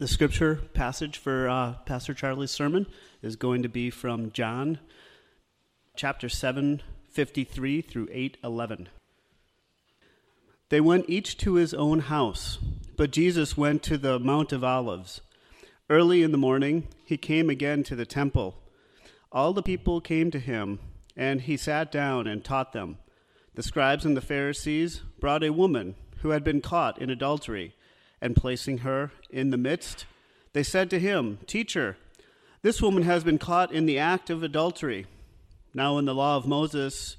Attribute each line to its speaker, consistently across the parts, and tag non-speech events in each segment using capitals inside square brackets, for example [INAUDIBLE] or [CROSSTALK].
Speaker 1: The scripture passage for uh, Pastor Charlie's sermon is going to be from John chapter 7, 53 through 8, 11. They went each to his own house, but Jesus went to the Mount of Olives. Early in the morning, he came again to the temple. All the people came to him, and he sat down and taught them. The scribes and the Pharisees brought a woman who had been caught in adultery and placing her in the midst, they said to him, Teacher, this woman has been caught in the act of adultery. Now, in the law of Moses,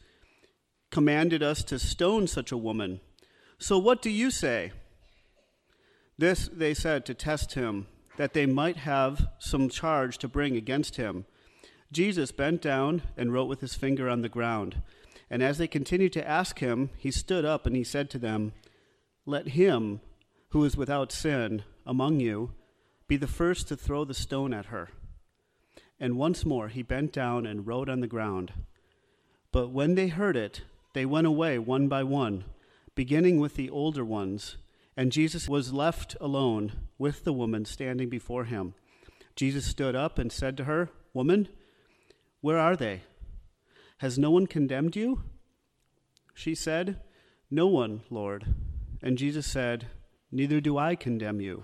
Speaker 1: commanded us to stone such a woman. So, what do you say? This they said to test him, that they might have some charge to bring against him. Jesus bent down and wrote with his finger on the ground. And as they continued to ask him, he stood up and he said to them, Let him who is without sin among you, be the first to throw the stone at her. And once more he bent down and wrote on the ground. But when they heard it, they went away one by one, beginning with the older ones, and Jesus was left alone with the woman standing before him. Jesus stood up and said to her, Woman, where are they? Has no one condemned you? She said, No one, Lord. And Jesus said, Neither do I condemn you.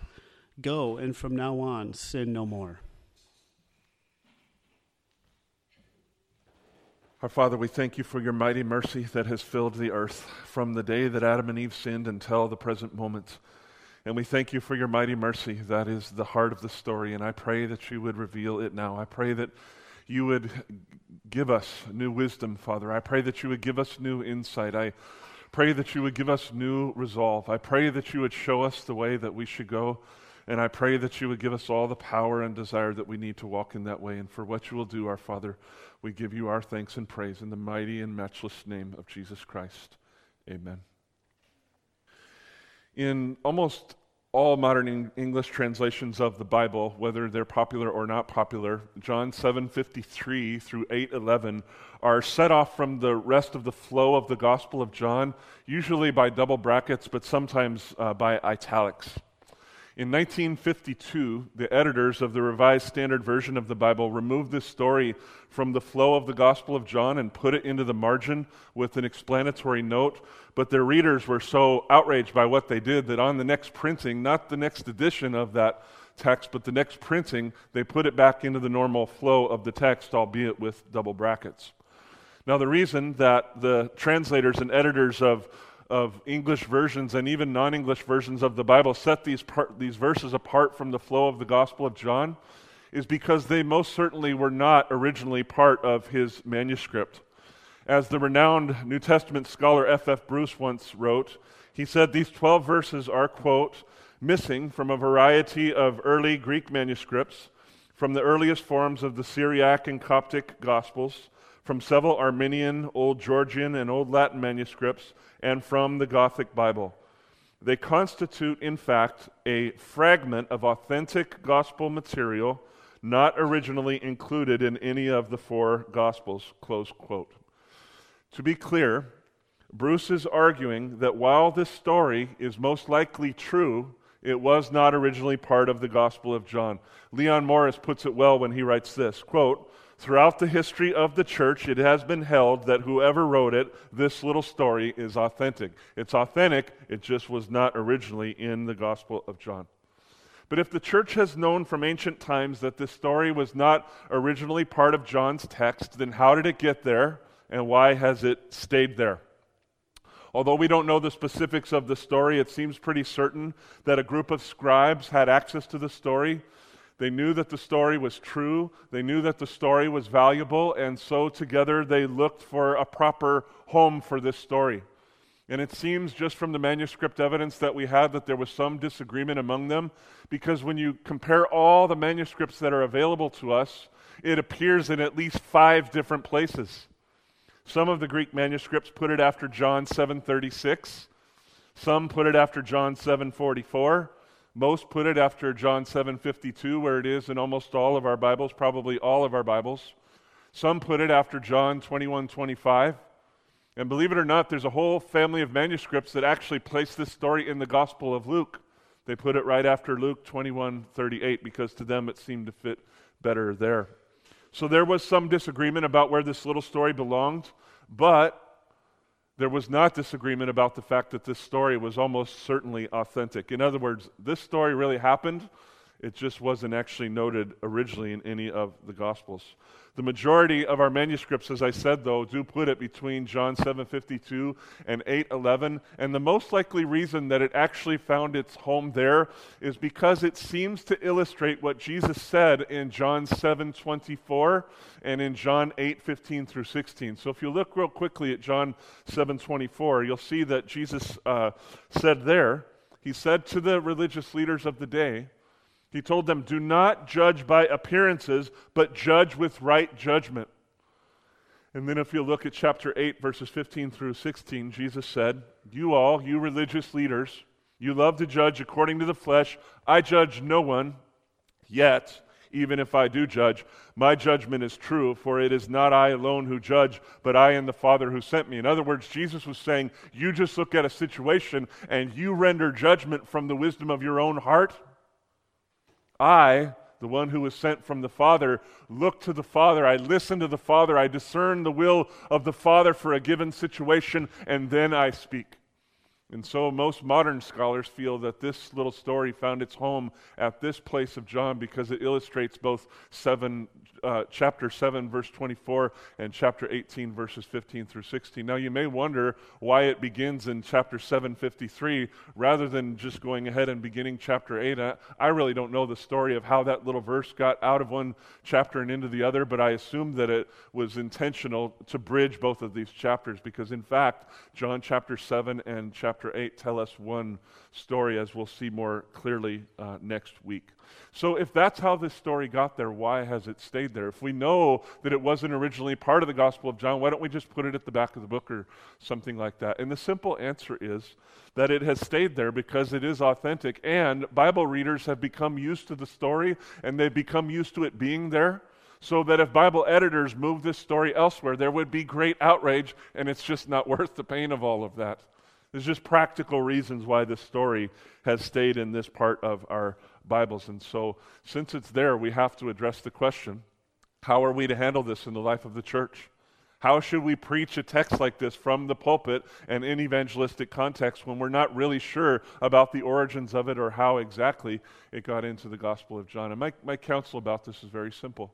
Speaker 1: Go, and from now on, sin no more.
Speaker 2: Our Father, we thank you for your mighty mercy that has filled the earth from the day that Adam and Eve sinned until the present moment. And we thank you for your mighty mercy that is the heart of the story. And I pray that you would reveal it now. I pray that you would give us new wisdom, Father. I pray that you would give us new insight. I pray that you would give us new resolve. I pray that you would show us the way that we should go. And I pray that you would give us all the power and desire that we need to walk in that way. And for what you will do, our Father, we give you our thanks and praise in the mighty and matchless name of Jesus Christ. Amen. In almost all modern English translations of the Bible, whether they're popular or not popular, John 7:53 through 8:11 are set off from the rest of the flow of the Gospel of John, usually by double brackets, but sometimes uh, by italics. In 1952, the editors of the Revised Standard Version of the Bible removed this story from the flow of the Gospel of John and put it into the margin with an explanatory note. But their readers were so outraged by what they did that on the next printing, not the next edition of that text, but the next printing, they put it back into the normal flow of the text, albeit with double brackets. Now, the reason that the translators and editors of, of English versions and even non English versions of the Bible set these, part, these verses apart from the flow of the Gospel of John is because they most certainly were not originally part of his manuscript. As the renowned New Testament scholar F.F. F. Bruce once wrote, he said these 12 verses are, quote, missing from a variety of early Greek manuscripts, from the earliest forms of the Syriac and Coptic Gospels, from several Armenian, Old Georgian, and Old Latin manuscripts, and from the Gothic Bible. They constitute, in fact, a fragment of authentic gospel material not originally included in any of the four Gospels. Close quote. To be clear, Bruce is arguing that while this story is most likely true, it was not originally part of the Gospel of John. Leon Morris puts it well when he writes this quote, Throughout the history of the church, it has been held that whoever wrote it, this little story, is authentic. It's authentic, it just was not originally in the Gospel of John. But if the church has known from ancient times that this story was not originally part of John's text, then how did it get there and why has it stayed there? Although we don't know the specifics of the story, it seems pretty certain that a group of scribes had access to the story they knew that the story was true, they knew that the story was valuable, and so together they looked for a proper home for this story. And it seems just from the manuscript evidence that we had that there was some disagreement among them, because when you compare all the manuscripts that are available to us, it appears in at least five different places. Some of the Greek manuscripts put it after John 7:36. Some put it after John 7:44. Most put it after John 7:52 where it is in almost all of our Bibles, probably all of our Bibles. Some put it after John 21:25. And believe it or not, there's a whole family of manuscripts that actually place this story in the Gospel of Luke. They put it right after Luke 21 38 because to them it seemed to fit better there. So there was some disagreement about where this little story belonged, but there was not disagreement about the fact that this story was almost certainly authentic. In other words, this story really happened. It just wasn't actually noted originally in any of the Gospels. The majority of our manuscripts, as I said, though, do put it between John 7:52 and 8:11, and the most likely reason that it actually found its home there is because it seems to illustrate what Jesus said in John 7:24 and in John 8:15 through 16. So if you look real quickly at John 7:24, you'll see that Jesus uh, said there, he said to the religious leaders of the day, he told them, Do not judge by appearances, but judge with right judgment. And then, if you look at chapter 8, verses 15 through 16, Jesus said, You all, you religious leaders, you love to judge according to the flesh. I judge no one. Yet, even if I do judge, my judgment is true, for it is not I alone who judge, but I and the Father who sent me. In other words, Jesus was saying, You just look at a situation and you render judgment from the wisdom of your own heart. I, the one who was sent from the Father, look to the Father. I listen to the Father. I discern the will of the Father for a given situation, and then I speak. And so most modern scholars feel that this little story found its home at this place of John because it illustrates both seven, uh, chapter 7, verse 24, and chapter 18, verses 15 through 16. Now you may wonder why it begins in chapter 7, 53, rather than just going ahead and beginning chapter 8. I, I really don't know the story of how that little verse got out of one chapter and into the other, but I assume that it was intentional to bridge both of these chapters because, in fact, John chapter 7 and chapter chapter 8 tell us one story, as we'll see more clearly uh, next week. So, if that's how this story got there, why has it stayed there? If we know that it wasn't originally part of the Gospel of John, why don't we just put it at the back of the book or something like that? And the simple answer is that it has stayed there because it is authentic, and Bible readers have become used to the story and they've become used to it being there so that if Bible editors move this story elsewhere, there would be great outrage, and it's just not [LAUGHS] worth the pain of all of that. There's just practical reasons why this story has stayed in this part of our Bibles. And so, since it's there, we have to address the question how are we to handle this in the life of the church? How should we preach a text like this from the pulpit and in evangelistic context when we're not really sure about the origins of it or how exactly it got into the Gospel of John? And my, my counsel about this is very simple.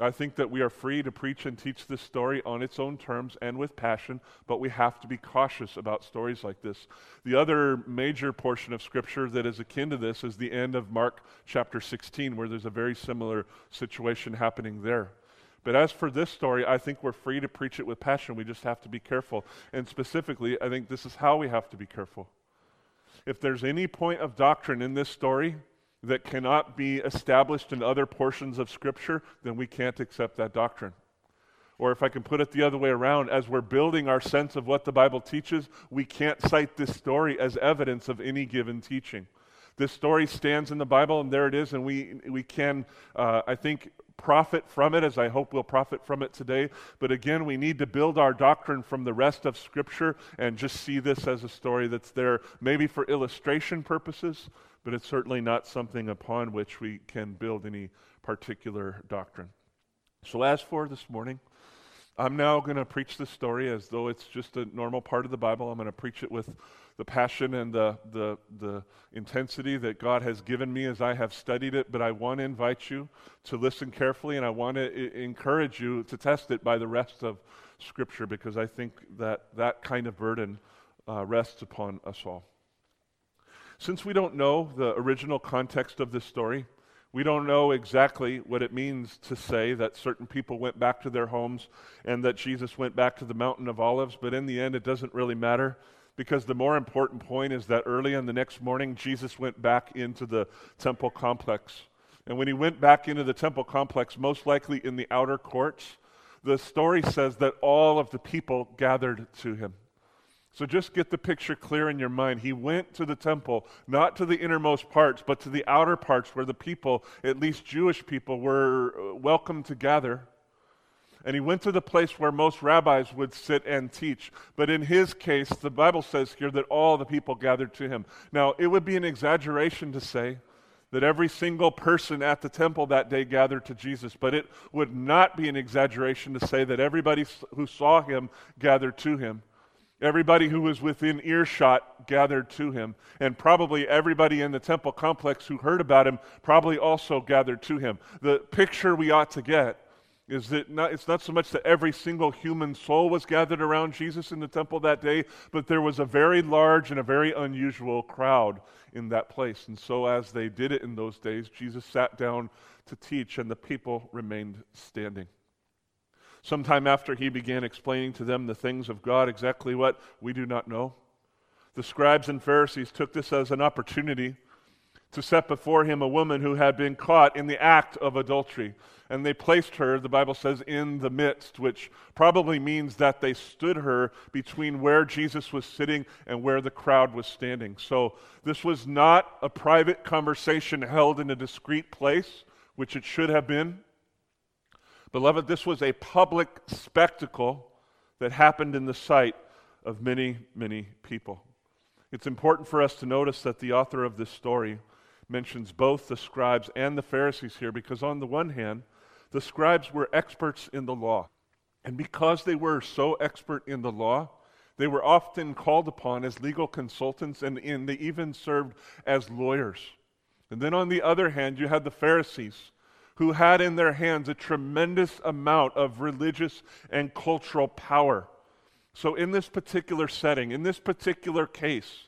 Speaker 2: I think that we are free to preach and teach this story on its own terms and with passion, but we have to be cautious about stories like this. The other major portion of Scripture that is akin to this is the end of Mark chapter 16, where there's a very similar situation happening there. But as for this story, I think we're free to preach it with passion. We just have to be careful. And specifically, I think this is how we have to be careful. If there's any point of doctrine in this story, that cannot be established in other portions of Scripture, then we can't accept that doctrine. Or if I can put it the other way around, as we're building our sense of what the Bible teaches, we can't cite this story as evidence of any given teaching. This story stands in the Bible, and there it is, and we, we can, uh, I think, profit from it, as I hope we'll profit from it today. But again, we need to build our doctrine from the rest of Scripture and just see this as a story that's there maybe for illustration purposes, but it's certainly not something upon which we can build any particular doctrine. So, as for this morning, I'm now going to preach this story as though it's just a normal part of the Bible. I'm going to preach it with the passion and the, the, the intensity that God has given me as I have studied it, but I want to invite you to listen carefully and I want to I- encourage you to test it by the rest of Scripture because I think that that kind of burden uh, rests upon us all. Since we don't know the original context of this story, we don't know exactly what it means to say that certain people went back to their homes and that Jesus went back to the Mountain of Olives, but in the end, it doesn't really matter because the more important point is that early on the next morning, Jesus went back into the temple complex. And when he went back into the temple complex, most likely in the outer courts, the story says that all of the people gathered to him. So just get the picture clear in your mind. He went to the temple, not to the innermost parts, but to the outer parts where the people, at least Jewish people, were uh, welcome to gather. And he went to the place where most rabbis would sit and teach. But in his case, the Bible says here that all the people gathered to him. Now, it would be an exaggeration to say that every single person at the temple that day gathered to Jesus, but it would not be an exaggeration to say that everybody who saw him gathered to him. Everybody who was within earshot gathered to him, and probably everybody in the temple complex who heard about him probably also gathered to him. The picture we ought to get is that not, it's not so much that every single human soul was gathered around Jesus in the temple that day, but there was a very large and a very unusual crowd in that place. And so, as they did it in those days, Jesus sat down to teach, and the people remained standing. Sometime after he began explaining to them the things of God, exactly what we do not know, the scribes and Pharisees took this as an opportunity to set before him a woman who had been caught in the act of adultery. And they placed her, the Bible says, in the midst, which probably means that they stood her between where Jesus was sitting and where the crowd was standing. So this was not a private conversation held in a discreet place, which it should have been. Beloved, this was a public spectacle that happened in the sight of many, many people. It's important for us to notice that the author of this story mentions both the scribes and the Pharisees here because, on the one hand, the scribes were experts in the law. And because they were so expert in the law, they were often called upon as legal consultants and, they even served as lawyers. And then on the other hand, you had the Pharisees who had in their hands a tremendous amount of religious and cultural power. So, in this particular setting, in this particular case,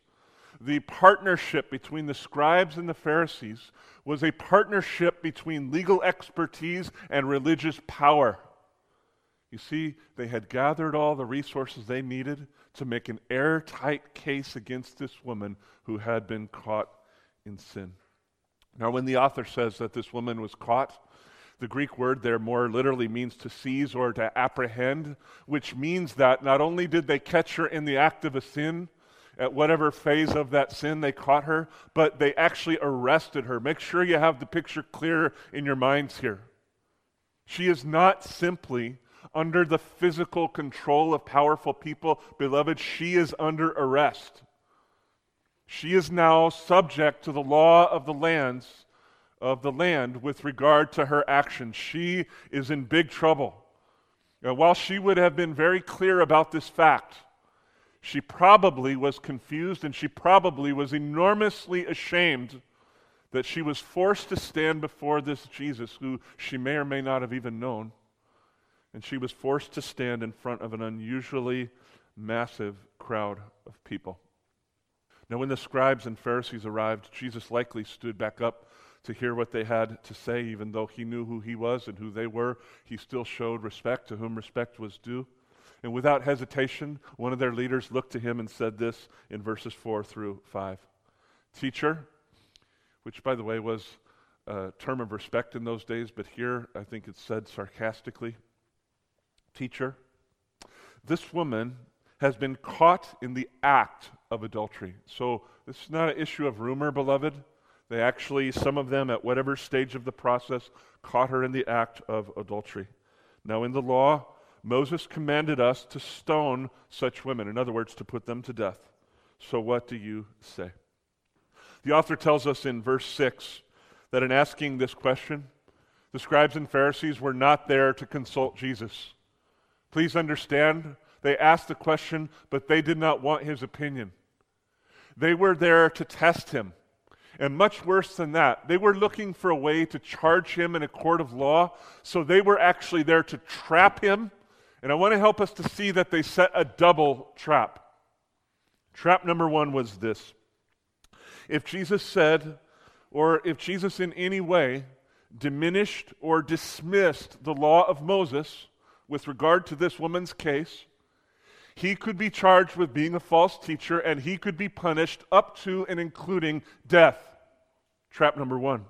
Speaker 2: the partnership between the scribes and the Pharisees was a partnership between legal expertise and religious power. You see, they had gathered all the resources they needed to make an airtight case against this woman who had been caught in sin. Now, when the author says that this woman was caught, the Greek word there more literally means to seize or to apprehend, which means that not only did they catch her in the act of a sin, at whatever phase of that sin they caught her, but they actually arrested her. Make sure you have the picture clear in your minds here. She is not simply under the physical control of powerful people. Beloved, she is under arrest. She is now subject to the law of the lands of the land with regard to her actions. She is in big trouble. Now, while she would have been very clear about this fact, she probably was confused and she probably was enormously ashamed that she was forced to stand before this Jesus who she may or may not have even known. And she was forced to stand in front of an unusually massive crowd of people. Now, when the scribes and Pharisees arrived, Jesus likely stood back up to hear what they had to say, even though he knew who he was and who they were. He still showed respect to whom respect was due. And without hesitation, one of their leaders looked to him and said this in verses 4 through 5 Teacher, which, by the way, was a term of respect in those days, but here I think it's said sarcastically. Teacher, this woman has been caught in the act of adultery. So this is not an issue of rumor, beloved. They actually, some of them at whatever stage of the process, caught her in the act of adultery. Now, in the law, Moses commanded us to stone such women, in other words, to put them to death. So, what do you say? The author tells us in verse 6 that in asking this question, the scribes and Pharisees were not there to consult Jesus. Please understand, they asked the question, but they did not want his opinion. They were there to test him. And much worse than that, they were looking for a way to charge him in a court of law, so they were actually there to trap him and I want to help us to see that they set a double trap. Trap number one was this if Jesus said, or if Jesus in any way diminished or dismissed the law of Moses with regard to this woman's case, he could be charged with being a false teacher and he could be punished up to and including death. Trap number one.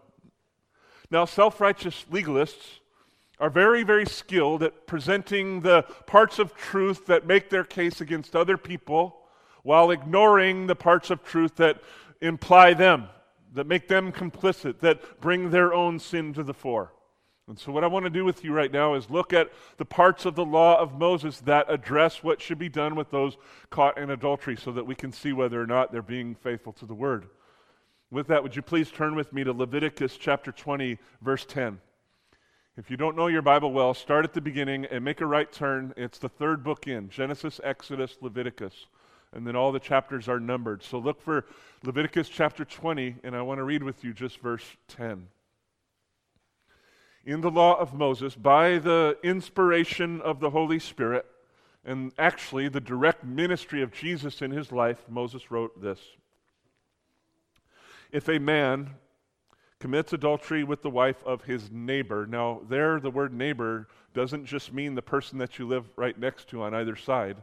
Speaker 2: Now, self righteous legalists are very, very skilled at presenting the parts of truth that make their case against other people while ignoring the parts of truth that imply them, that make them complicit, that bring their own sin to the fore. And so, what I want to do with you right now is look at the parts of the law of Moses that address what should be done with those caught in adultery so that we can see whether or not they're being faithful to the word. With that, would you please turn with me to Leviticus chapter 20, verse 10. If you don't know your Bible well, start at the beginning and make a right turn. It's the third book in Genesis, Exodus, Leviticus. And then all the chapters are numbered. So look for Leviticus chapter 20, and I want to read with you just verse 10 in the law of Moses by the inspiration of the Holy Spirit and actually the direct ministry of Jesus in his life, Moses wrote this If a man commits adultery with the wife of his neighbor, now, there the word neighbor doesn't just mean the person that you live right next to on either side.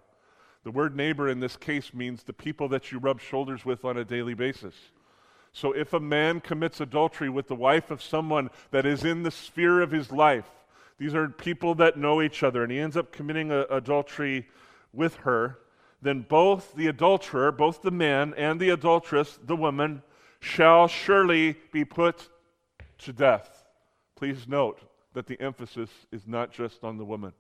Speaker 2: The word neighbor in this case means the people that you rub shoulders with on a daily basis. So if a man commits adultery with the wife of someone that is in the sphere of his life, these are people that know each other, and he ends up committing a, adultery with her, then both the adulterer, both the man and the adulteress, the woman, shall surely be put to death. Please note that the emphasis is not just on the woman.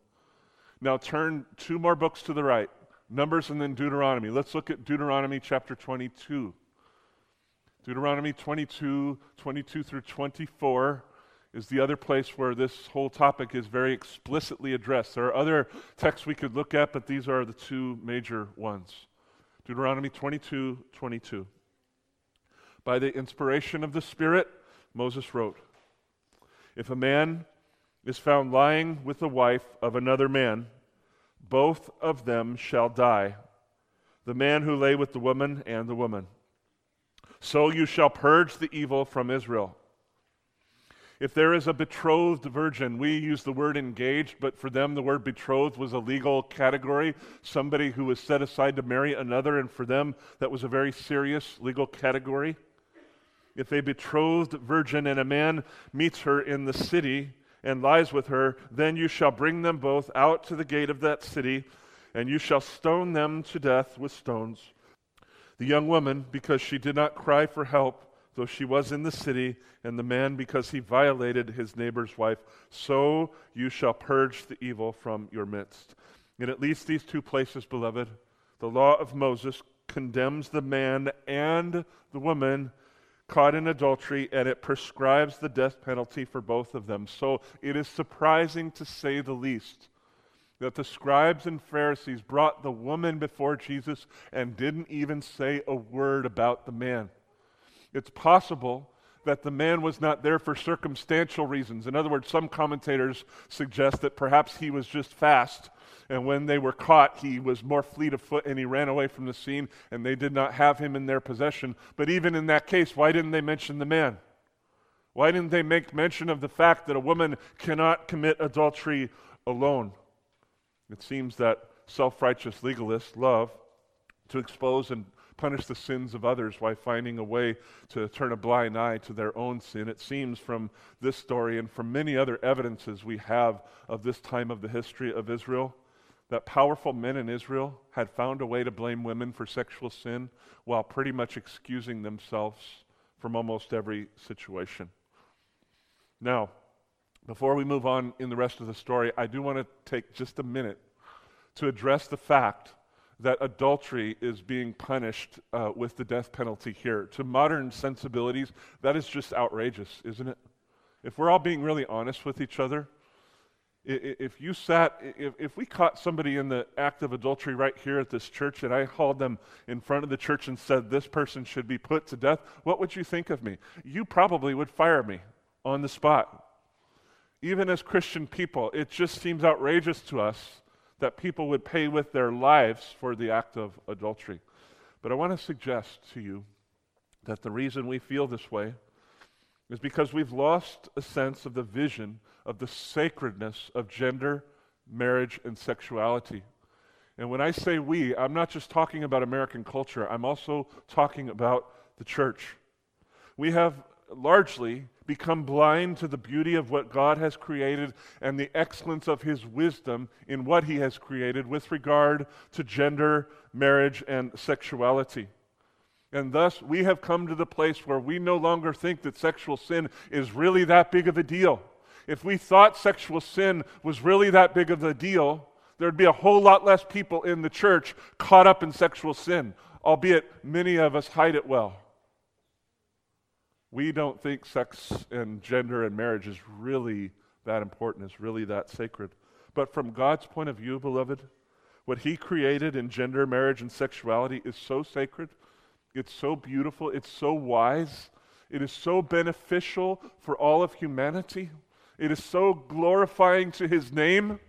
Speaker 2: Now turn two more books to the right Numbers and then Deuteronomy. Let's look at Deuteronomy chapter 22. Deuteronomy 22, 22 through 24 is the other place where this whole topic is very explicitly addressed. There are other texts we could look at, but these are the two major ones. Deuteronomy 22, 22. By the inspiration of the Spirit, Moses wrote If a man is found lying with the wife of another man, both of them shall die the man who lay with the woman and the woman. So you shall purge the evil from Israel. If there is a betrothed virgin, we use the word engaged, but for them the word betrothed was a legal category, somebody who was set aside to marry another, and for them that was a very serious legal category. If a betrothed virgin and a man meets her in the city and lies with her, then you shall bring them both out to the gate of that city, and you shall stone them to death with stones. The young woman, because she did not cry for help, though she was in the city, and the man, because he violated his neighbor's wife, so you shall purge the evil from your midst. In at least these two places, beloved, the law of Moses condemns the man and the woman caught in adultery, and it prescribes the death penalty for both of them. So it is surprising to say the least that the scribes and Pharisees brought the woman before Jesus and didn't even say a word about the man. It's possible that the man was not there for circumstantial reasons. In other words, some commentators suggest that perhaps he was just fast, and when they were caught, he was more fleet of foot and he ran away from the scene, and they did not have him in their possession. But even in that case, why didn't they mention the man? Why didn't they make mention of the fact that a woman cannot commit adultery alone? It seems that self righteous legalists love to expose and punish the sins of others while finding a way to turn a blind eye to their own sin. It seems from this story and from many other evidences we have of this time of the history of Israel that powerful men in Israel had found a way to blame women for sexual sin while pretty much excusing themselves from almost every situation. Now, before we move on in the rest of the story, I do want to take just a minute to address the fact that adultery is being punished uh, with the death penalty here. To modern sensibilities, that is just outrageous, isn't it? If we're all being really honest with each other, if you sat, if, if we caught somebody in the act of adultery right here at this church and I hauled them in front of the church and said, this person should be put to death, what would you think of me? You probably would fire me on the spot even as Christian people, it just seems outrageous to us that people would pay with their lives for the act of adultery. But I want to suggest to you that the reason we feel this way is because we've lost a sense of the vision of the sacredness of gender, marriage, and sexuality. And when I say we, I'm not just talking about American culture, I'm also talking about the church. We have largely become blind to the beauty of what God has created and the excellence of His wisdom in what He has created with regard to gender, marriage, and sexuality. And thus, we have come to the place where we no longer think that sexual sin is really that big of a deal. If we thought sexual sin was really that big of a deal, there'd be a whole lot less people in the church caught up in sexual sin, albeit many of us hide it well. We don't think sex and gender and marriage is really that important, is really that sacred. But from God's point of view, beloved, what He created in gender, marriage, and sexuality is so sacred, it's so beautiful, it's so wise, it is so beneficial for all of humanity, it is so glorifying to His name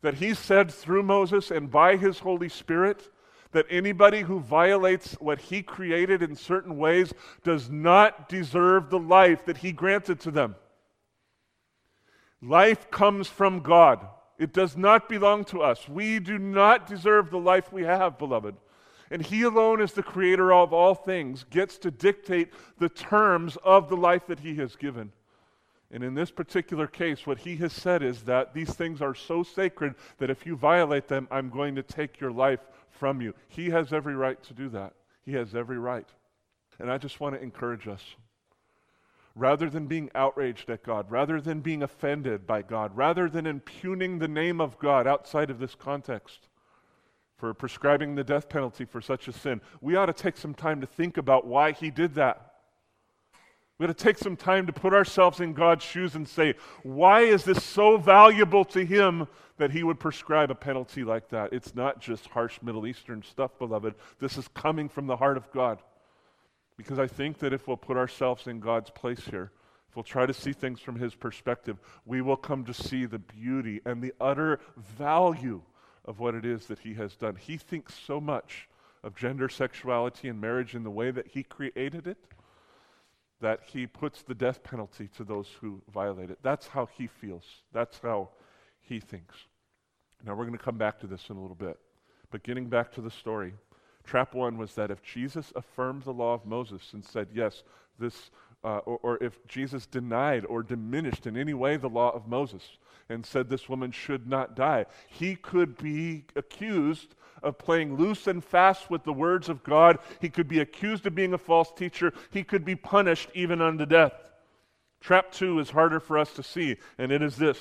Speaker 2: that He said through Moses and by His Holy Spirit that anybody who violates what he created in certain ways does not deserve the life that he granted to them. Life comes from God. It does not belong to us. We do not deserve the life we have, beloved. And He alone, as the creator of all things, gets to dictate the terms of the life that He has given. And in this particular case, what He has said is that these things are so sacred that if you violate them, I'm going to take your life from you. He has every right to do that. He has every right. And I just want to encourage us. Rather than being outraged at God, rather than being offended by God, rather than impugning the name of God outside of this context for prescribing the death penalty for such a sin, we ought to take some time to think about why He did that. We ought to take some time to put ourselves in God's shoes and say, why is this so valuable to Him that he would prescribe a penalty like that. It's not just harsh Middle Eastern stuff, beloved. This is coming from the heart of God. Because I think that if we'll put ourselves in God's place here, if we'll try to see things from his perspective, we will come to see the beauty and the utter value of what it is that he has done. He thinks so much of gender, sexuality, and marriage in the way that he created it that he puts the death penalty to those who violate it. That's how he feels. That's how he thinks. Now, we're going to come back to this in a little bit. But getting back to the story, trap one was that if Jesus affirmed the law of Moses and said, yes, this, uh, or, or if Jesus denied or diminished in any way the law of Moses and said this woman should not die, he could be accused of playing loose and fast with the words of God. He could be accused of being a false teacher. He could be punished even unto death. Trap two is harder for us to see, and it is this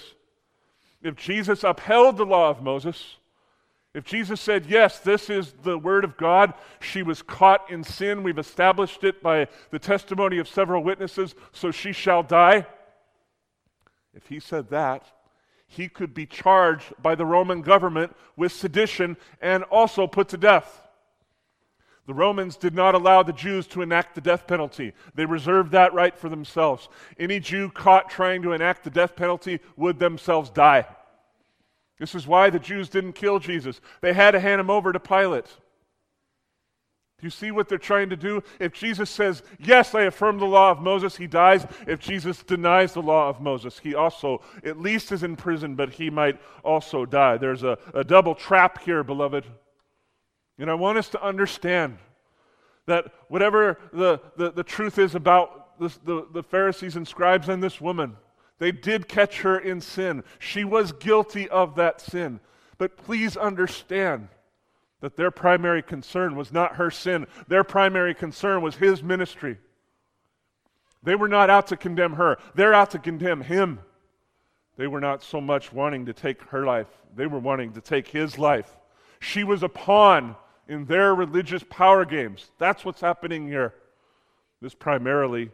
Speaker 2: if Jesus upheld the law of Moses, if Jesus said, Yes, this is the word of God, she was caught in sin. We've established it by the testimony of several witnesses, so she shall die. If he said that, he could be charged by the Roman government with sedition and also put to death. The Romans did not allow the Jews to enact the death penalty. They reserved that right for themselves. Any Jew caught trying to enact the death penalty would themselves die. This is why the Jews didn't kill Jesus. They had to hand him over to Pilate. Do you see what they're trying to do? If Jesus says, Yes, I affirm the law of Moses, he dies. If Jesus denies the law of Moses, he also at least is in prison, but he might also die. There's a, a double trap here, beloved. And I want us to understand that whatever the, the, the truth is about this, the, the Pharisees and scribes and this woman, they did catch her in sin. She was guilty of that sin. But please understand that their primary concern was not her sin, their primary concern was his ministry. They were not out to condemn her, they're out to condemn him. They were not so much wanting to take her life, they were wanting to take his life. She was a pawn in their religious power games. That's what's happening here. This primarily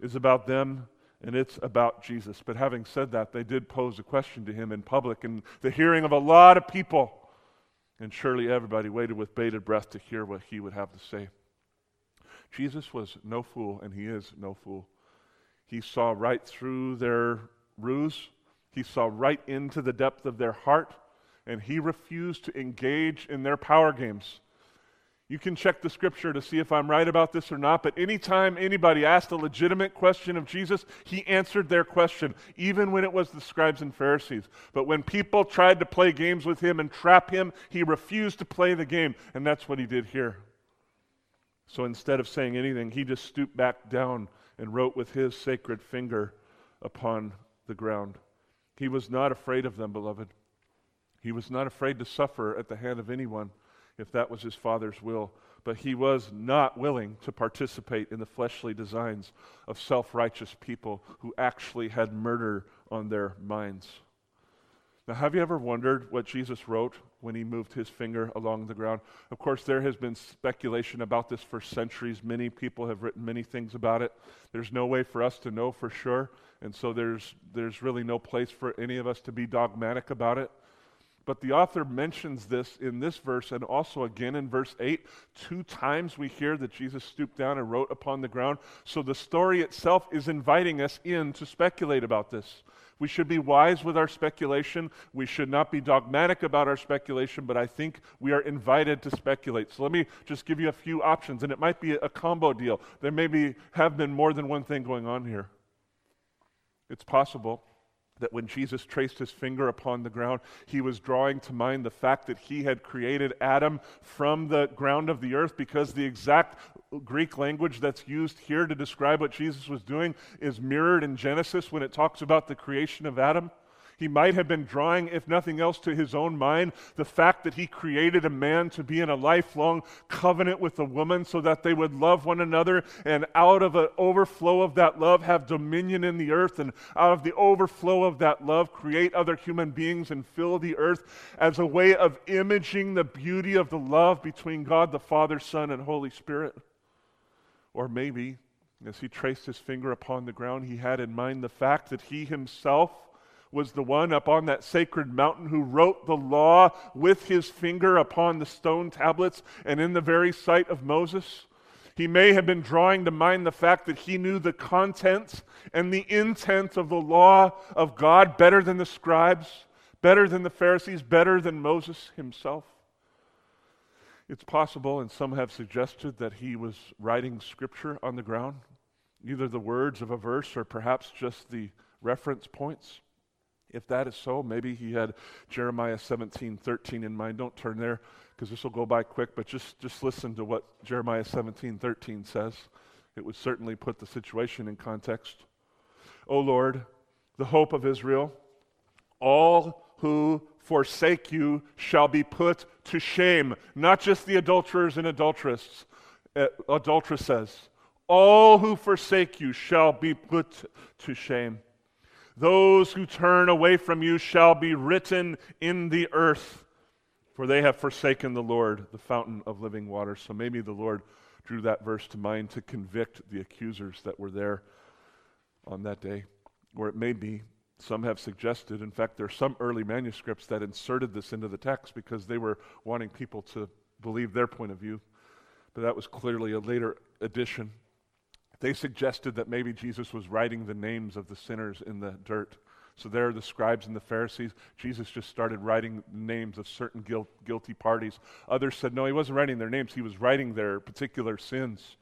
Speaker 2: is about them and it's about Jesus. But having said that, they did pose a question to him in public in the hearing of a lot of people. And surely everybody waited with bated breath to hear what he would have to say. Jesus was no fool, and he is no fool. He saw right through their ruse, he saw right into the depth of their heart, and he refused to engage in their power games. You can check the scripture to see if I'm right about this or not, but anytime anybody asked a legitimate question of Jesus, he answered their question, even when it was the scribes and Pharisees. But when people tried to play games with him and trap him, he refused to play the game, and that's what he did here. So instead of saying anything, he just stooped back down and wrote with his sacred finger upon the ground. He was not afraid of them, beloved. He was not afraid to suffer at the hand of anyone if that was his father's will. But he was not willing to participate in the fleshly designs of self righteous people who actually had murder on their minds. Now, have you ever wondered what Jesus wrote when he moved his finger along the ground? Of course, there has been speculation about this for centuries. Many people have written many things about it. There's no way for us to know for sure, and so there's, there's really no place for any of us to be dogmatic about it. But the author mentions this in this verse and also again in verse 8. Two times we hear that Jesus stooped down and wrote upon the ground. So the story itself is inviting us in to speculate about this. We should be wise with our speculation. We should not be dogmatic about our speculation, but I think we are invited to speculate. So let me just give you a few options, and it might be a combo deal. There may be, have been more than one thing going on here. It's possible that when Jesus traced his finger upon the ground, he was drawing to mind the fact that he had created Adam from the ground of the earth because the exact Greek language that's used here to describe what Jesus was doing is mirrored in Genesis when it talks about the creation of Adam. He might have been drawing, if nothing else, to his own mind the fact that he created a man to be in a lifelong covenant with a woman so that they would love one another and out of an overflow of that love have dominion in the earth and out of the overflow of that love create other human beings and fill the earth as a way of imaging the beauty of the love between God the Father, Son, and Holy Spirit. Or maybe, as he traced his finger upon the ground, he had in mind the fact that he himself was the one up on that sacred mountain who wrote the law with his finger upon the stone tablets and in the very sight of Moses. He may have been drawing to mind the fact that he knew the contents and the intent of the law of God better than the scribes, better than the Pharisees, better than Moses himself. It's possible, and some have suggested, that he was writing scripture on the ground, either the words of a verse or perhaps just the reference points. If that is so, maybe he had Jeremiah 17, 13 in mind. Don't turn there because this will go by quick, but just, just listen to what Jeremiah 17, 13 says. It would certainly put the situation in context. O Lord, the hope of Israel, all who forsake you shall be put to shame. Not just the adulterers and adulteresses, uh, adulteresses. All who forsake you shall be put to shame. Those who turn away from you shall be written in the earth, for they have forsaken the Lord, the fountain of living water. So maybe the Lord drew that verse to mind to convict the accusers that were there on that day. Or it may be, some have suggested, in fact, there are some early manuscripts that inserted this into the text because they were wanting people to believe their point of view. But that was clearly a later addition. They suggested that maybe Jesus was writing the names of the sinners in the dirt. So there are the scribes and the Pharisees. Jesus just started writing names of certain guilt, guilty parties. Others said, no, he wasn't writing their names, he was writing their particular sins.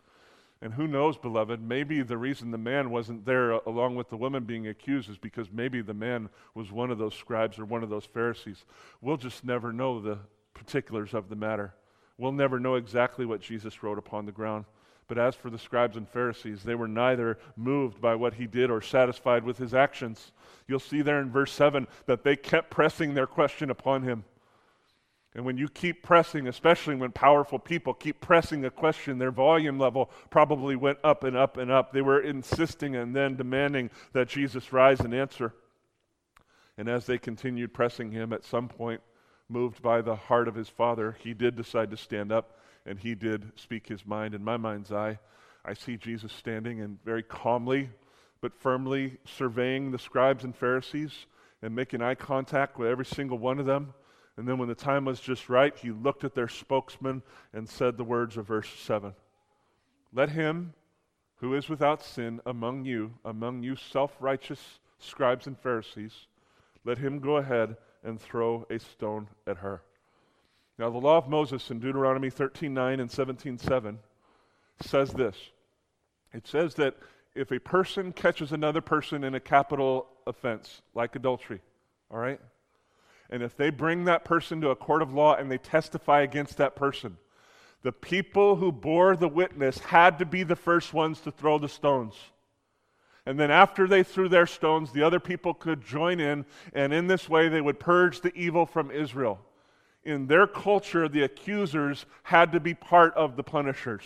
Speaker 2: And who knows, beloved, maybe the reason the man wasn't there uh, along with the woman being accused is because maybe the man was one of those scribes or one of those Pharisees. We'll just never know the particulars of the matter. We'll never know exactly what Jesus wrote upon the ground. But as for the scribes and Pharisees, they were neither moved by what he did or satisfied with his actions. You'll see there in verse 7 that they kept pressing their question upon him. And when you keep pressing, especially when powerful people keep pressing a question, their volume level probably went up and up and up. They were insisting and then demanding that Jesus rise and answer. And as they continued pressing him, at some point, moved by the heart of his father, he did decide to stand up and he did speak his mind. In my mind's eye, I see Jesus standing and very calmly but firmly surveying the scribes and Pharisees and making eye contact with every single one of them. And then, when the time was just right, he looked at their spokesman and said the words of verse 7 Let him who is without sin among you, among you self righteous scribes and Pharisees, let him go ahead and throw a stone at her. Now, the law of Moses in Deuteronomy 13:9 and 17:7 says this. It says that if a person catches another person in a capital offense, like adultery, all right? And if they bring that person to a court of law and they testify against that person, the people who bore the witness had to be the first ones to throw the stones. And then after they threw their stones, the other people could join in, and in this way they would purge the evil from Israel in their culture, the accusers had to be part of the punishers.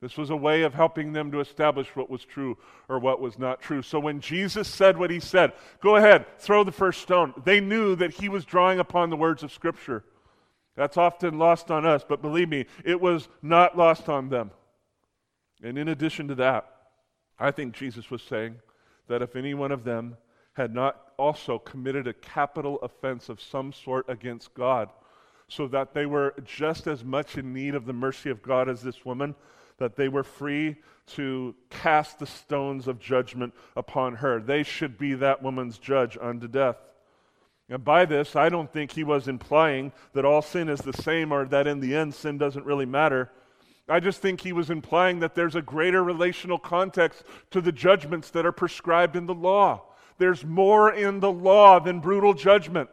Speaker 2: This was a way of helping them to establish what was true or what was not true. So when Jesus said what he said, go ahead, throw the first stone, they knew that he was drawing upon the words of Scripture. That's often lost on us, but believe me, it was not lost on them. And in addition to that, I think Jesus was saying that if any one of them had not also committed a capital offense of some sort against God, so that they were just as much in need of the mercy of God as this woman, that they were free to cast the stones of judgment upon her. They should be that woman's judge unto death. And by this, I don't think he was implying that all sin is the same or that in the end sin doesn't really matter. I just think he was implying that there's a greater relational context to the judgments that are prescribed in the law. There's more in the law than brutal judgment.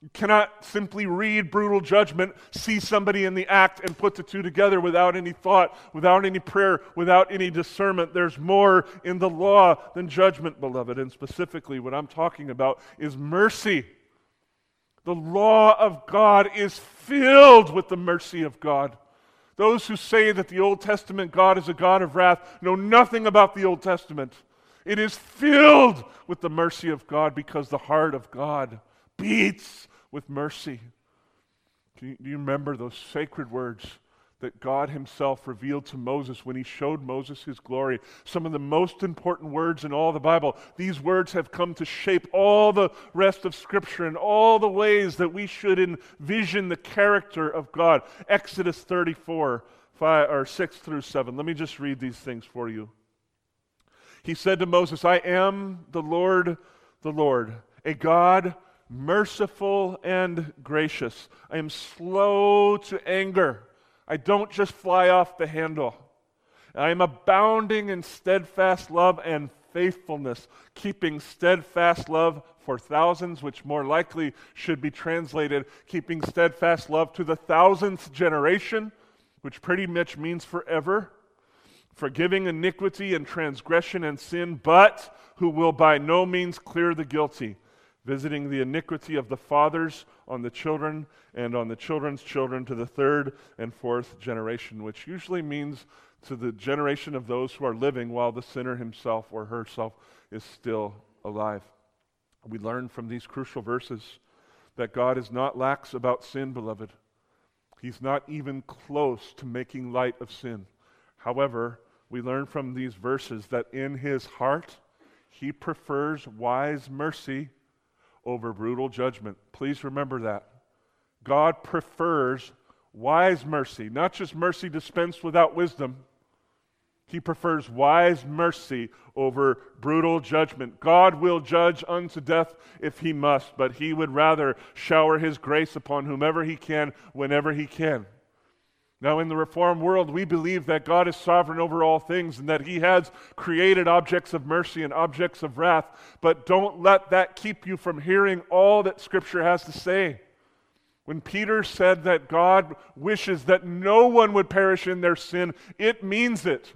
Speaker 2: You cannot simply read brutal judgment, see somebody in the act, and put the two together without any thought, without any prayer, without any discernment. There's more in the law than judgment, beloved. And specifically, what I'm talking about is mercy. The law of God is filled with the mercy of God. Those who say that the Old Testament God is a God of wrath know nothing about the Old Testament. It is filled with the mercy of God because the heart of God beats with mercy. Do you, do you, remember those sacred words that God Himself revealed to Moses when He showed Moses His glory? Some of the most important words in all the Bible. These words have come to shape all the rest of Scripture and all the ways that we should envision the character of God. Exodus 34, 5, or 6 through 7. Let me just read these things for you. He said to Moses, I am the Lord, the Lord, a God merciful and gracious. I am slow to anger. I don't just fly off the handle. I am abounding in steadfast love and faithfulness, keeping steadfast love for thousands, which more likely should be translated keeping steadfast love to the thousandth generation, which pretty much means forever, forgiving iniquity and transgression and sin, but who will by no means clear the guilty visiting the iniquity of the fathers on the children and on the children's children to the third and fourth generation, which usually means to the generation of those who are living while the sinner himself or herself is still alive. We learn from these crucial verses that God is not lax about sin, beloved. He's not even close to making light of sin. However, we learn from these verses that in his heart, he prefers wise mercy over brutal judgment. Please remember that. God prefers wise mercy, not just mercy dispensed without wisdom. He prefers wise mercy over brutal judgment. God will judge unto death if he must, but he would rather shower his grace upon whomever he can, whenever he can. Now, in the Reformed world, we believe that God is sovereign over all things and that He has created objects of mercy and objects of wrath. But don't let that keep you from hearing all that Scripture has to say. When Peter said that God wishes that no one would perish in their sin, it means it.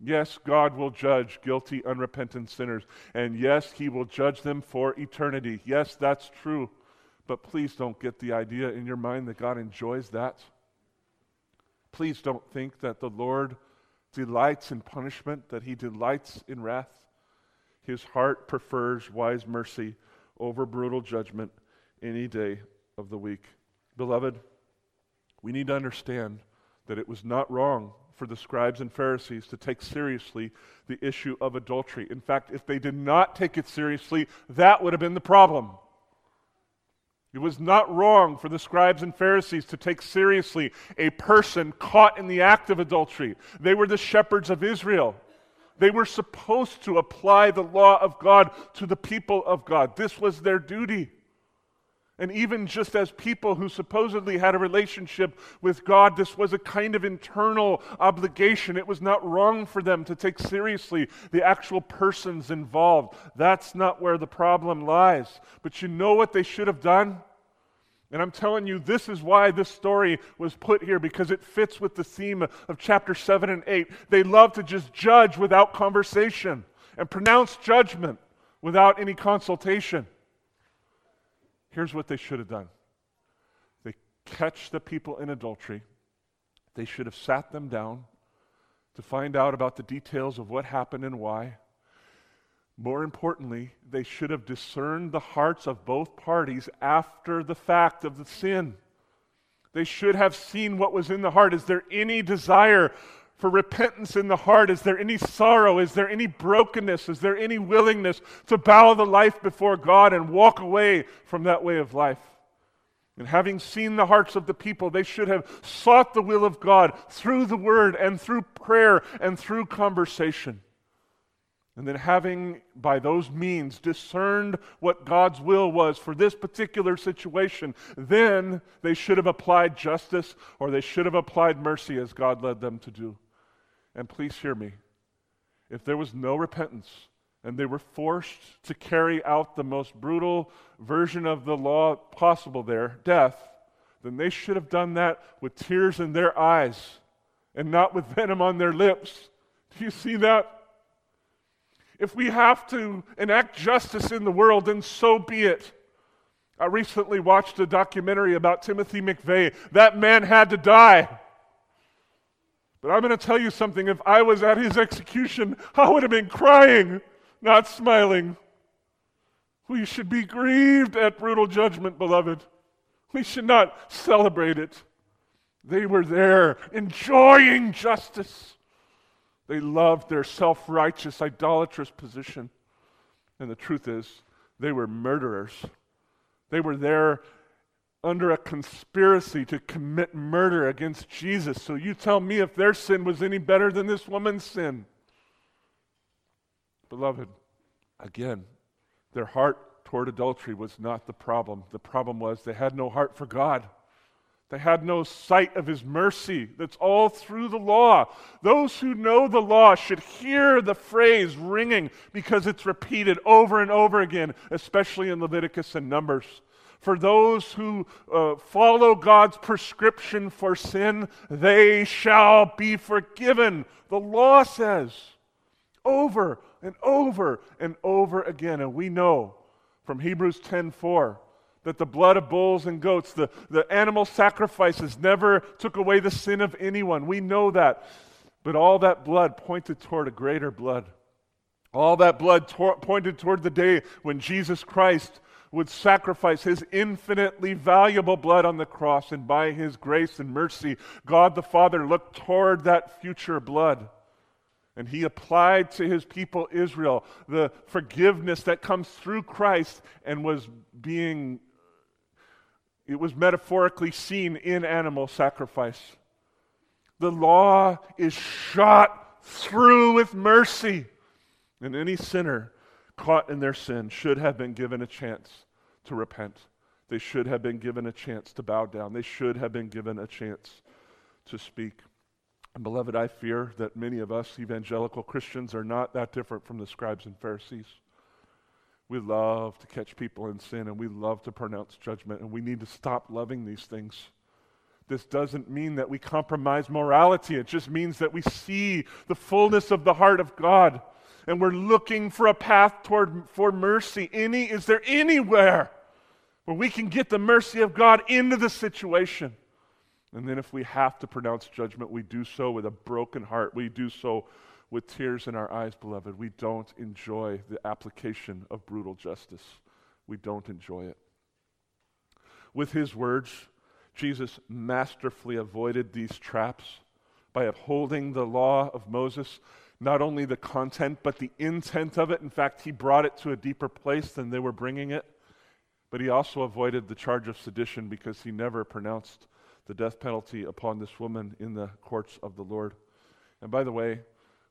Speaker 2: Yes, God will judge guilty, unrepentant sinners. And yes, He will judge them for eternity. Yes, that's true. But please don't get the idea in your mind that God enjoys that. Please don't think that the Lord delights in punishment, that he delights in wrath. His heart prefers wise mercy over brutal judgment any day of the week. Beloved, we need to understand that it was not wrong for the scribes and Pharisees to take seriously the issue of adultery. In fact, if they did not take it seriously, that would have been the problem. It was not wrong for the scribes and Pharisees to take seriously a person caught in the act of adultery. They were the shepherds of Israel. They were supposed to apply the law of God to the people of God. This was their duty. And even just as people who supposedly had a relationship with God, this was a kind of internal obligation. It was not wrong for them to take seriously the actual persons involved. That's not where the problem lies. But you know what they should have done? And I'm telling you, this is why this story was put here, because it fits with the theme of chapter 7 and 8. They love to just judge without conversation and pronounce judgment without any consultation. Here's what they should have done they catch the people in adultery, they should have sat them down, to find out about the details of what happened and why. More importantly, they should have discerned the hearts of both parties after the fact of the sin. They should have seen what was in the heart. Is there any desire for repentance in the heart? Is there any sorrow? Is there any brokenness? Is there any willingness to bow the life before God and walk away from that way of life? And having seen the hearts of the people, they should have sought the will of God through the word and through prayer and through conversation. And then, having by those means discerned what God's will was for this particular situation, then they should have applied justice or they should have applied mercy as God led them to do. And please hear me. If there was no repentance and they were forced to carry out the most brutal version of the law possible there, death, then they should have done that with tears in their eyes and not with [LAUGHS] venom on their lips. Do you see that? If we have to enact justice in the world, then so be it. I recently watched a documentary about Timothy McVeigh. That man had to die. But I'm going to tell you something. If I was at his execution, I would have been crying, not smiling. We should be grieved at brutal judgment, beloved. We should not celebrate it. They were there enjoying justice. They loved their self righteous, idolatrous position. And the truth is, they were murderers. They were there under a conspiracy to commit murder against Jesus. So you tell me if their sin was any better than this woman's sin. Beloved, again, their heart toward adultery was not the problem. The problem was they had no heart for God. They had no sight of his mercy. That's all through the law. Those who know the law should hear the phrase ringing because it's repeated over and over again, especially in Leviticus and Numbers. For those who uh, follow God's prescription for sin, they shall be forgiven. The law says over and over and over again. And we know from Hebrews 10 4 that the blood of bulls and goats, the, the animal sacrifices, never took away the sin of anyone. We know that. But all that blood pointed toward a greater blood. All that blood tor- pointed toward the day when Jesus Christ would sacrifice his infinitely valuable blood on the cross, and by his grace and mercy, God the Father looked toward that future blood. And he applied to his people Israel the forgiveness that comes through Christ and was being, it was metaphorically seen in animal sacrifice. The law is shot through with mercy, and any sinner caught in their sin should have been given a chance to repent. They should have been given a chance to bow down. They should have been given a chance to speak. And beloved, I fear that many of us evangelical Christians are not that different from the scribes and Pharisees. We love to catch people in sin and we love to pronounce judgment, and we need to stop loving these things. This doesn't mean that we compromise morality. It just means that we see the fullness of the heart of God and we're looking for a path toward for mercy. Any is there anywhere where we can get the mercy of God into the situation? And then if we have to pronounce judgment, we do so with a broken heart. We do so with tears in our eyes, beloved. We don't enjoy the application of brutal justice. We don't enjoy it. With his words, Jesus masterfully avoided these traps by upholding the law of Moses not only the content, but the intent of it. In fact, he brought it to a deeper place than they were bringing it. But he also avoided the charge of sedition because he never pronounced the death penalty upon this woman in the courts of the Lord. And by the way,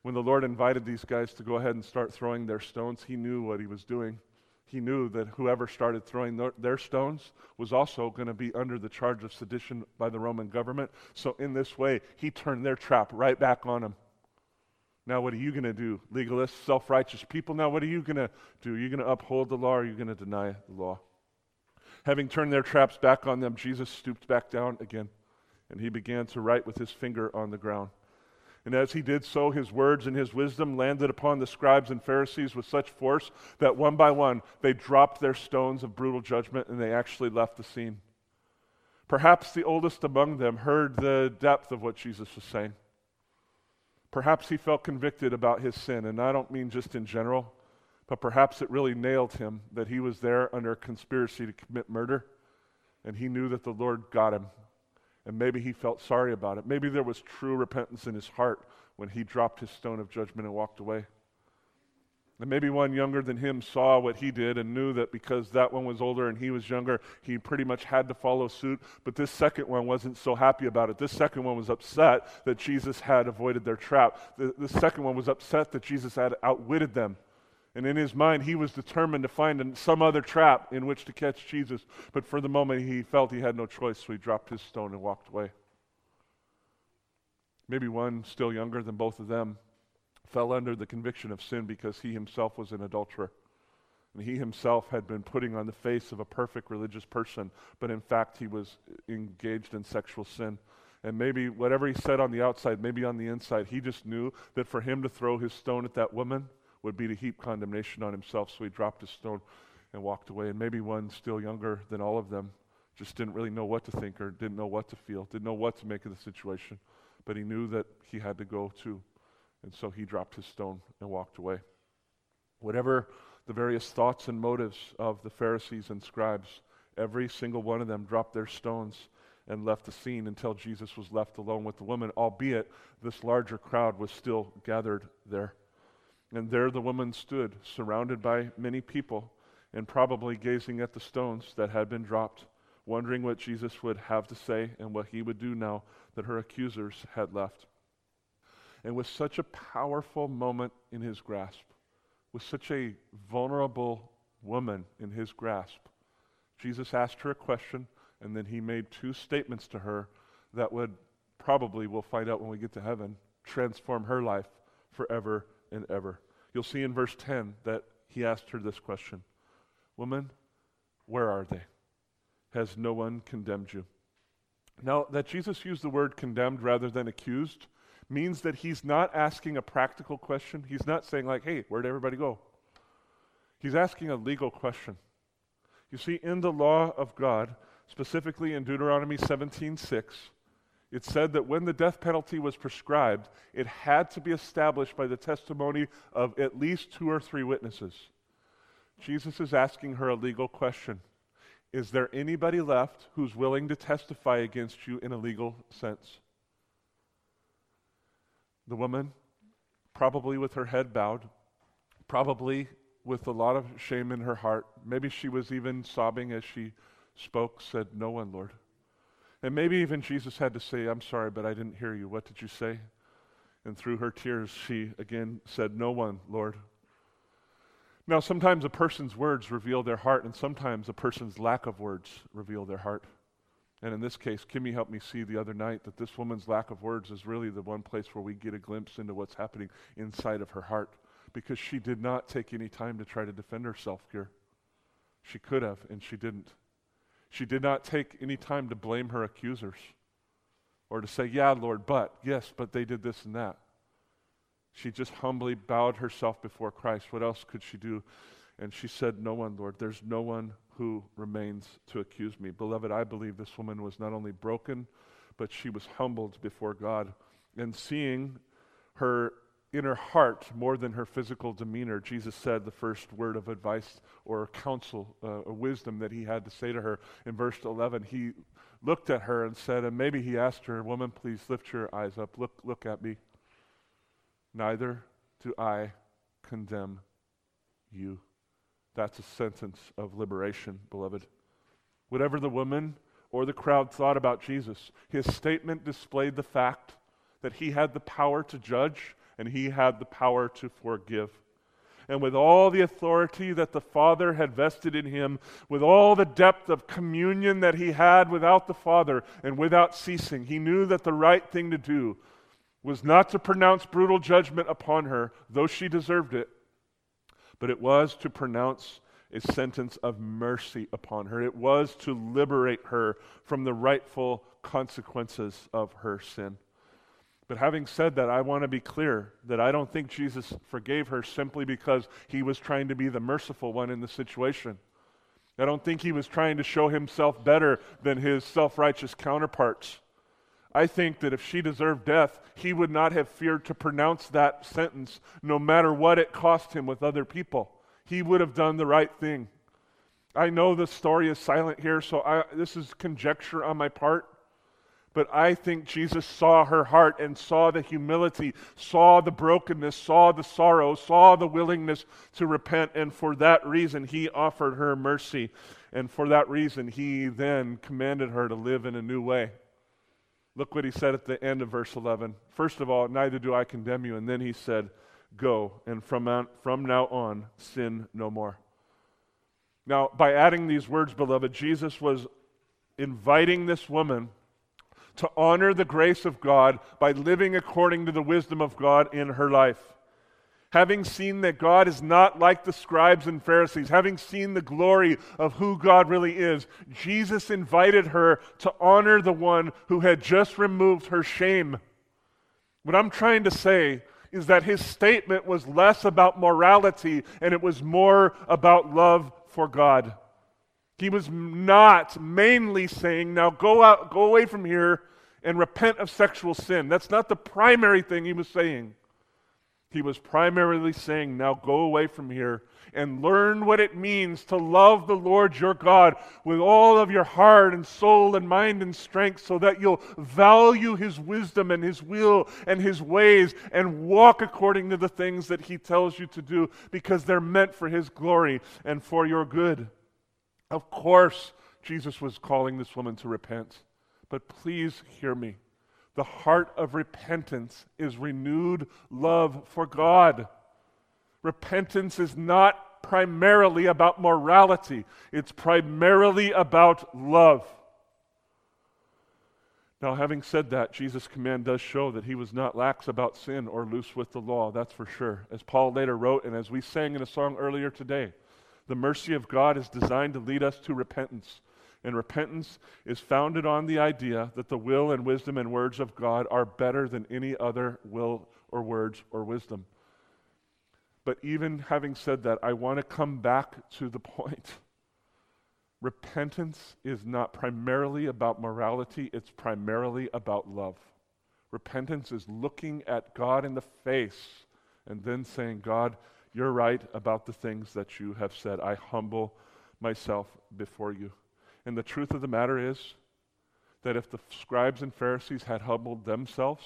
Speaker 2: when the Lord invited these guys to go ahead and start throwing their stones, he knew what he was doing. He knew that whoever started throwing their stones was also going to be under the charge of sedition by the Roman government. So, in this way, he turned their trap right back on them. Now, what are you going to do? Legalists, self righteous people. Now, what are you going to do? Are you going to uphold the law or are you going to deny the law? Having turned their traps back on them, Jesus stooped back down again and he began to write with his finger on the ground. And as he did so, his words and his wisdom landed upon the scribes and Pharisees with such force that one by one they dropped their stones of brutal judgment and they actually left the scene. Perhaps the oldest among them heard the depth of what Jesus was saying. Perhaps he felt convicted about his sin, and I don't mean just in general, but perhaps it really nailed him that he was there under a conspiracy to commit murder, and he knew that the Lord got him. And maybe he felt sorry about it. Maybe there was true repentance in his heart when he dropped his stone of judgment and walked away. And maybe one younger than him saw what he did and knew that because that one was older and he was younger, he pretty much had to follow suit. But this second one wasn't so happy about it. This second one was upset that Jesus had avoided their trap. The, the second one was upset that Jesus had outwitted them. And in his mind, he was determined to find some other trap in which to catch Jesus. But for the moment, he felt he had no choice, so he dropped his stone and walked away. Maybe one still younger than both of them fell under the conviction of sin because he himself was an adulterer. And he himself had been putting on the face of a perfect religious person, but in fact he was engaged in sexual sin. And maybe whatever he said on the outside, maybe on the inside, he just knew that for him to throw his stone at that woman would be to heap condemnation on himself. So he dropped his stone and walked away. And maybe one still younger than all of them just didn't really know what to think or didn't know what to feel, didn't know what to make of the situation. But he knew that he had to go too. And so he dropped his stone and walked away. Whatever the various thoughts and motives of the Pharisees and scribes, every single one of them dropped their stones and left the scene until Jesus was left alone with the woman, albeit this larger crowd was still gathered there. And there the woman stood, surrounded by many people, and probably gazing at the stones that had been dropped, wondering what Jesus would have to say and what he would do now that her accusers had left and with such a powerful moment in his grasp, with such a vulnerable woman in his grasp, Jesus asked her a question, and then he made two statements to her that would probably, we'll find out when we get to heaven, transform her life forever and ever. You'll see in verse 10 that he asked her this question Woman, where are they? Has no one condemned you? Now, that Jesus used the word condemned rather than accused means that he's not asking a practical question. He's not saying, like, hey, where'd everybody go? He's asking a legal question. You see, in the law of God, specifically in Deuteronomy 17:6, it said that when the death penalty was prescribed, it had to be established by the testimony of at least two or three witnesses. Jesus is asking her a legal question. Is there anybody left who's willing to testify against you in a legal sense? The woman, probably with her head bowed, probably with a lot of shame in her heart, maybe she was even sobbing as she spoke, said, No one, Lord. And maybe even Jesus had to say, I'm sorry, but I didn't hear you. What did you say? And through her tears, she again said, No one, Lord. Now, sometimes a person's words reveal their heart, and sometimes a person's lack of words reveal their heart. And in this case, Kimmy helped me see the other night that this woman's lack of words is really the one place where we get a glimpse into what's happening inside of her heart because she did not take any time to try to defend herself here. She could have, and she didn't. She did not take any time to blame her accusers or to say, Yeah, Lord, but, yes, but they did this and that. She just humbly bowed herself before Christ. What else could she do? And she said, No one, Lord. There's no one who remains to accuse me. Beloved, I believe this woman was not only broken, but she was humbled before God. And seeing her inner heart more than her physical demeanor, Jesus said the first word of advice or counsel uh, or wisdom that he had to say to her. In verse 11, he looked at her and said, and maybe he asked her, Woman, please lift your eyes up. Look, look at me. Neither do I condemn you. That's a sentence of liberation, beloved. Whatever the woman or the crowd thought about Jesus, his statement displayed the fact that he had the power to judge and he had the power to forgive. And with all the authority that the Father had vested in him, with all the depth of communion that he had without the Father and without ceasing, he knew that the right thing to do was not to pronounce brutal judgment upon her, though she deserved it, but it was to pronounce a sentence of mercy upon her. It was to liberate her from the rightful consequences of her sin. But having said that, I want to be clear that I don't think Jesus forgave her simply because he was trying to be the merciful one in the situation. I don't think he was trying to show himself better than his self righteous counterparts. I think that if she deserved death, he would not have feared to pronounce that sentence, no matter what it cost him with other people. He would have done the right thing. I know the story is silent here, so I, this is conjecture on my part. But I think Jesus saw her heart and saw the humility, saw the brokenness, saw the sorrow, saw the willingness to repent, and for that reason he offered her mercy. And for that reason he then commanded her to live in a new way. Look what he said at the end of verse 11. First of all, neither do I condemn you. And then he said, Go, and from, on, from now on, sin no more. Now, by adding these words, beloved, Jesus was inviting this woman to honor the grace of God by living according to the wisdom of God in her life. Having seen that God is not like the scribes and Pharisees, having seen the glory of who God really is, Jesus invited her to honor the one who had just removed her shame. What I'm trying to say is that his statement was less about morality and it was more about love for God. He was not mainly saying, now go out, go away from here and repent of sexual sin. That's not the primary thing he was saying. He was primarily saying, now go away from here and learn what it means to love the Lord your God with all of your heart and soul and mind and strength so that you'll value his wisdom and his will and his ways and walk according to the things that he tells you to do because they're meant for his glory and for your good. Of course, Jesus was calling this woman to repent. But please hear me. The heart of repentance is renewed love for God. Repentance is not primarily about morality, it's primarily about love. Now, having said that, Jesus' command does show that he was not lax about sin or loose with the law, that's for sure. As Paul later wrote, and as we sang in a song earlier today, the mercy of God is designed to lead us to repentance. And repentance is founded on the idea that the will and wisdom and words of God are better than any other will or words or wisdom. But even having said that, I want to come back to the point. [LAUGHS] Repentance is not primarily about morality, it's primarily about love. Repentance is looking at God in the face and then saying, God, you're right about the things that you have said. I humble myself before you. And the truth of the matter is that if the scribes and Pharisees had humbled themselves,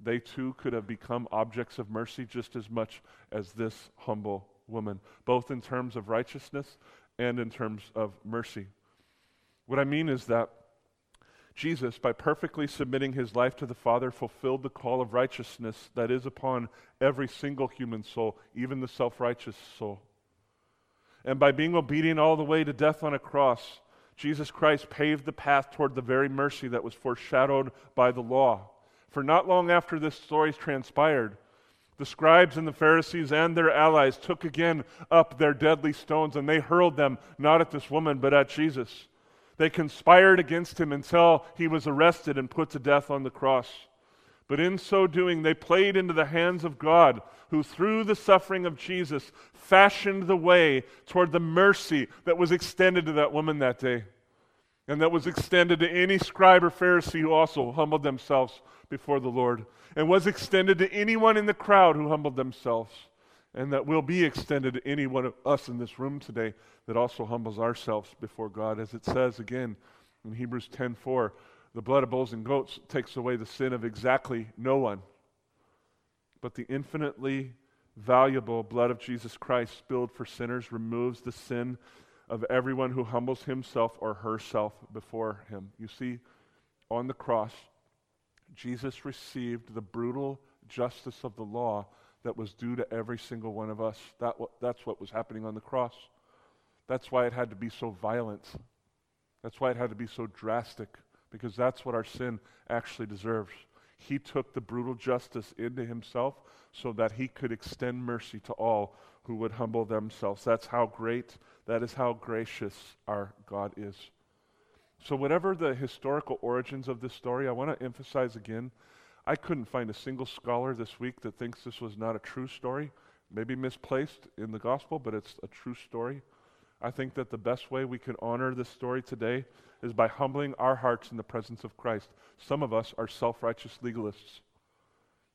Speaker 2: they too could have become objects of mercy just as much as this humble woman, both in terms of righteousness and in terms of mercy. What I mean is that Jesus, by perfectly submitting his life to the Father, fulfilled the call of righteousness that is upon every single human soul, even the self righteous soul. And by being obedient all the way to death on a cross, Jesus Christ paved the path toward the very mercy that was foreshadowed by the law. For not long after this story transpired, the scribes and the Pharisees and their allies took again up their deadly stones and they hurled them not at this woman but at Jesus. They conspired against him until he was arrested and put to death on the cross. But in so doing, they played into the hands of God, who through the suffering of Jesus fashioned the way toward the mercy that was extended to that woman that day, and that was extended to any scribe or Pharisee who also humbled themselves before the Lord, and was extended to anyone in the crowd who humbled themselves and that will be extended to any one of us in this room today that also humbles ourselves before God. As it says again in Hebrews 10:4, the blood of bulls and goats takes away the sin of exactly no one. But the infinitely valuable blood of Jesus Christ spilled for sinners removes the sin of everyone who humbles himself or herself before him. You see, on the cross, Jesus received the brutal justice of the law that was due to every single one of us. That, that's what was happening on the cross. That's why it had to be so violent. That's why it had to be so drastic, because that's what our sin actually deserves. He took the brutal justice into himself so that he could extend mercy to all who would humble themselves. That's how great, that is how gracious our God is. So, whatever the historical origins of this story, I want to emphasize again I couldn't find a single scholar this week that thinks this was not a true story. Maybe misplaced in the gospel, but it's a true story. I think that the best way we can honor this story today is by humbling our hearts in the presence of Christ. Some of us are self righteous legalists,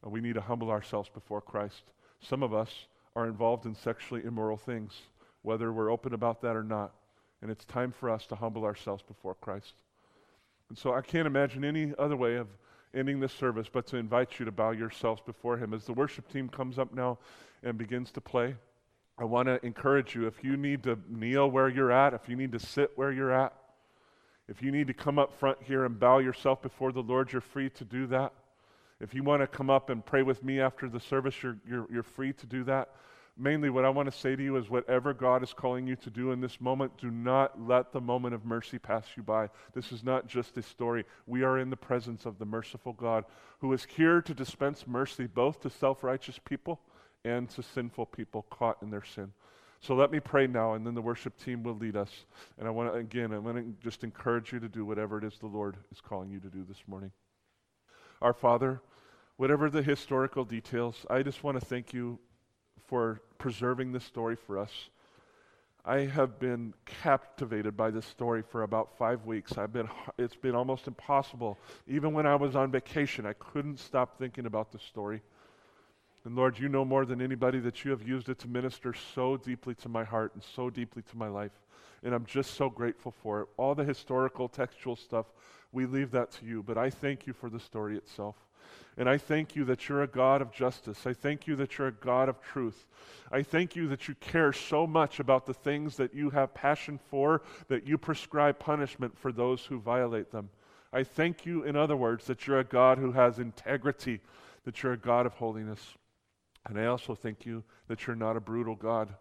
Speaker 2: and we need to humble ourselves before Christ. Some of us are involved in sexually immoral things, whether we're open about that or not. And it's time for us to humble ourselves before Christ. And so I can't imagine any other way of ending this service but to invite you to bow yourselves before Him. As the worship team comes up now and begins to play, I want to encourage you if you need to kneel where you're at, if you need to sit where you're at, if you need to come up front here and bow yourself before the Lord, you're free to do that. If you want to come up and pray with me after the service, you're, you're, you're free to do that. Mainly, what I want to say to you is whatever God is calling you to do in this moment, do not let the moment of mercy pass you by. This is not just a story. We are in the presence of the merciful God who is here to dispense mercy both to self righteous people and to sinful people caught in their sin. So let me pray now, and then the worship team will lead us. And I want to, again, I want to just encourage you to do whatever it is the Lord is calling you to do this morning. Our Father, whatever the historical details, I just want to thank you for preserving this story for us. I have been captivated by this story for about five weeks. I've been, it's been almost impossible. Even when I was on vacation, I couldn't stop thinking about the story. And Lord, you know more than anybody that you have used it to minister so deeply to my heart and so deeply to my life. And I'm just so grateful for it. All the historical, textual stuff, we leave that to you. But I thank you for the story itself. And I thank you that you're a God of justice. I thank you that you're a God of truth. I thank you that you care so much about the things that you have passion for, that you prescribe punishment for those who violate them. I thank you, in other words, that you're a God who has integrity, that you're a God of holiness. And I also thank you that you're not a brutal God.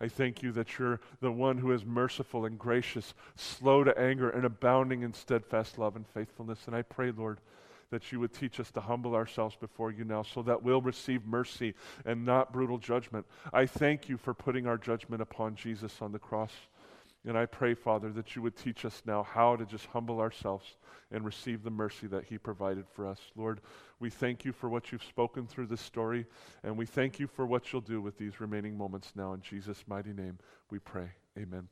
Speaker 2: I thank you that you're the one who is merciful and gracious, slow to anger, and abounding in steadfast love and faithfulness. And I pray, Lord, that you would teach us to humble ourselves before you now so that we'll receive mercy and not brutal judgment. I thank you for putting our judgment upon Jesus on the cross. And I pray, Father, that you would teach us now how to just humble ourselves and receive the mercy that He provided for us. Lord, we thank you for what you've spoken through this story, and we thank you for what you'll do with these remaining moments now. In Jesus' mighty name, we pray. Amen.